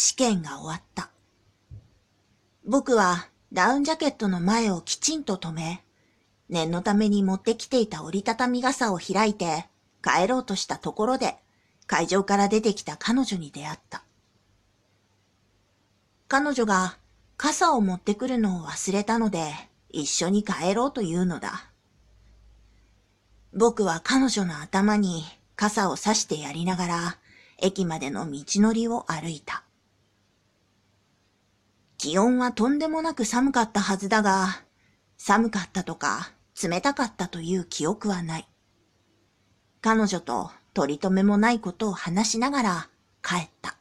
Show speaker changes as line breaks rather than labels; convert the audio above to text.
試験が終わった。僕はダウンジャケットの前をきちんと止め、念のために持ってきていた折りたたみ傘を開いて帰ろうとしたところで会場から出てきた彼女に出会った。彼女が傘を持ってくるのを忘れたので一緒に帰ろうというのだ。僕は彼女の頭に傘を差してやりながら駅までの道のりを歩いた。気温はとんでもなく寒かったはずだが、寒かったとか冷たかったという記憶はない。彼女と取り留めもないことを話しながら帰った。